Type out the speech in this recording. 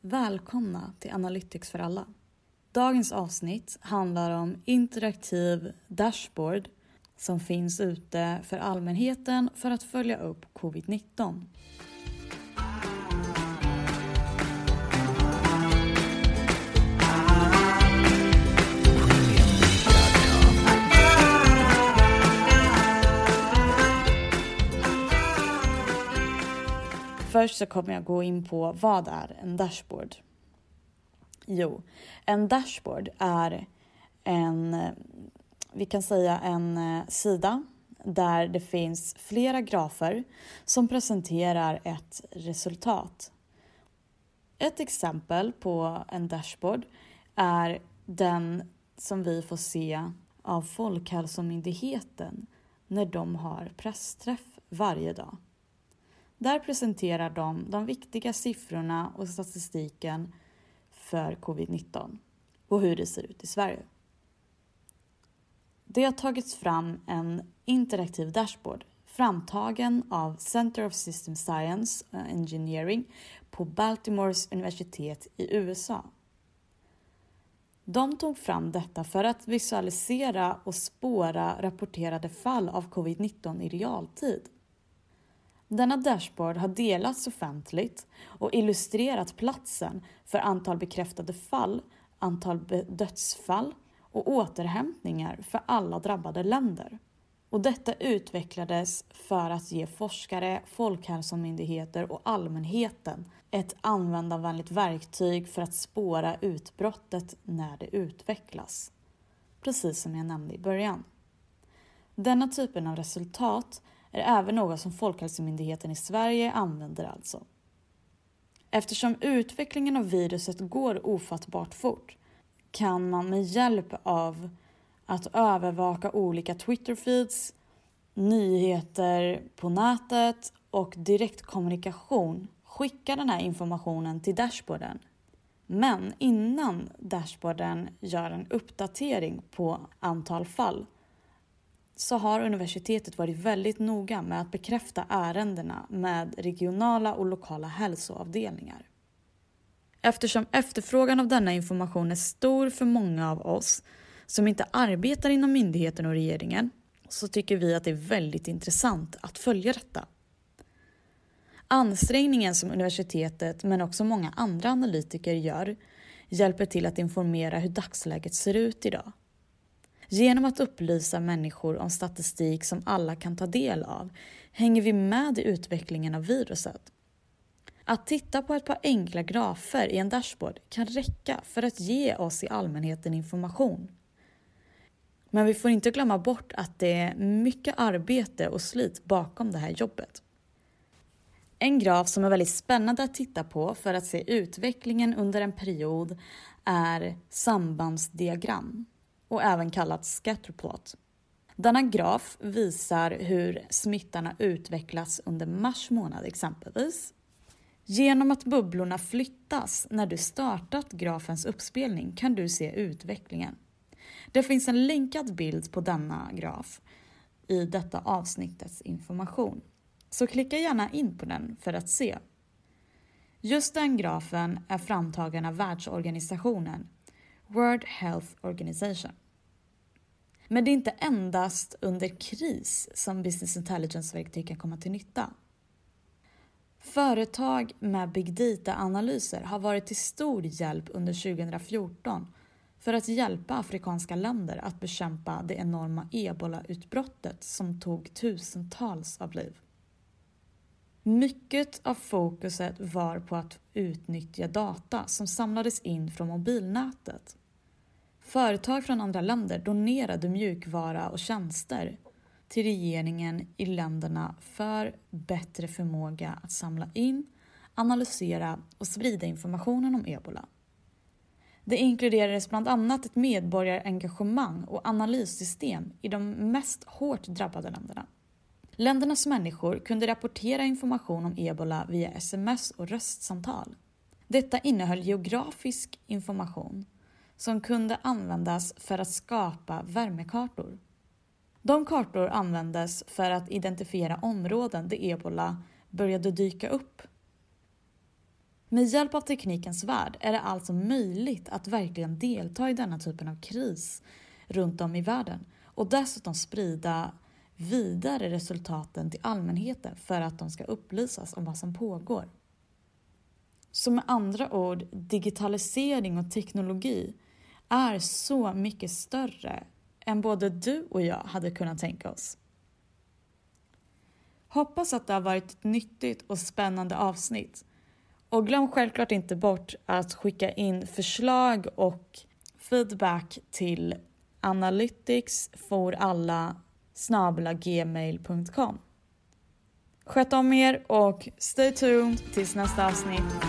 Välkomna till Analytics för alla. Dagens avsnitt handlar om interaktiv dashboard som finns ute för allmänheten för att följa upp covid-19. Först så kommer jag gå in på vad är en dashboard? Jo, en dashboard är en, vi kan säga en eh, sida där det finns flera grafer som presenterar ett resultat. Ett exempel på en dashboard är den som vi får se av Folkhälsomyndigheten när de har pressträff varje dag. Där presenterar de de viktiga siffrorna och statistiken för covid-19 och hur det ser ut i Sverige. Det har tagits fram en interaktiv dashboard framtagen av Center of System Science and Engineering på Baltimores universitet i USA. De tog fram detta för att visualisera och spåra rapporterade fall av covid-19 i realtid. Denna dashboard har delats offentligt och illustrerat platsen för antal bekräftade fall, antal dödsfall och återhämtningar för alla drabbade länder. Och detta utvecklades för att ge forskare, folkhälsomyndigheter och allmänheten ett användarvänligt verktyg för att spåra utbrottet när det utvecklas. Precis som jag nämnde i början. Denna typen av resultat är även något som Folkhälsomyndigheten i Sverige använder alltså. Eftersom utvecklingen av viruset går ofattbart fort kan man med hjälp av att övervaka olika twitterfeeds, nyheter på nätet och direktkommunikation skicka den här informationen till dashboarden. Men innan dashboarden gör en uppdatering på antal fall så har universitetet varit väldigt noga med att bekräfta ärendena med regionala och lokala hälsoavdelningar. Eftersom efterfrågan av denna information är stor för många av oss som inte arbetar inom myndigheten och regeringen så tycker vi att det är väldigt intressant att följa detta. Ansträngningen som universitetet men också många andra analytiker gör hjälper till att informera hur dagsläget ser ut idag Genom att upplysa människor om statistik som alla kan ta del av hänger vi med i utvecklingen av viruset. Att titta på ett par enkla grafer i en dashboard kan räcka för att ge oss i allmänheten information. Men vi får inte glömma bort att det är mycket arbete och slit bakom det här jobbet. En graf som är väldigt spännande att titta på för att se utvecklingen under en period är sambandsdiagram och även kallat scatterplot. Denna graf visar hur smittan har utvecklats under mars månad exempelvis. Genom att bubblorna flyttas när du startat grafens uppspelning kan du se utvecklingen. Det finns en länkad bild på denna graf i detta avsnittets information. Så klicka gärna in på den för att se. Just den grafen är framtagen av världsorganisationen World Health Organization. Men det är inte endast under kris som business intelligence-verktyg kan komma till nytta. Företag med big data-analyser har varit till stor hjälp under 2014 för att hjälpa afrikanska länder att bekämpa det enorma ebola-utbrottet som tog tusentals av liv. Mycket av fokuset var på att utnyttja data som samlades in från mobilnätet. Företag från andra länder donerade mjukvara och tjänster till regeringen i länderna för bättre förmåga att samla in, analysera och sprida informationen om ebola. Det inkluderades bland annat ett medborgarengagemang och analyssystem i de mest hårt drabbade länderna. Ländernas människor kunde rapportera information om ebola via sms och röstsamtal. Detta innehöll geografisk information som kunde användas för att skapa värmekartor. De kartor användes för att identifiera områden där ebola började dyka upp. Med hjälp av teknikens värld är det alltså möjligt att verkligen delta i denna typen av kris runt om i världen och dessutom sprida vidare resultaten till allmänheten för att de ska upplysas om vad som pågår. Så med andra ord, digitalisering och teknologi är så mycket större än både du och jag hade kunnat tänka oss. Hoppas att det har varit ett nyttigt och spännande avsnitt. Och glöm självklart inte bort att skicka in förslag och feedback till analyticsforalla.gmail.com Sköt om er och stay tuned tills nästa avsnitt.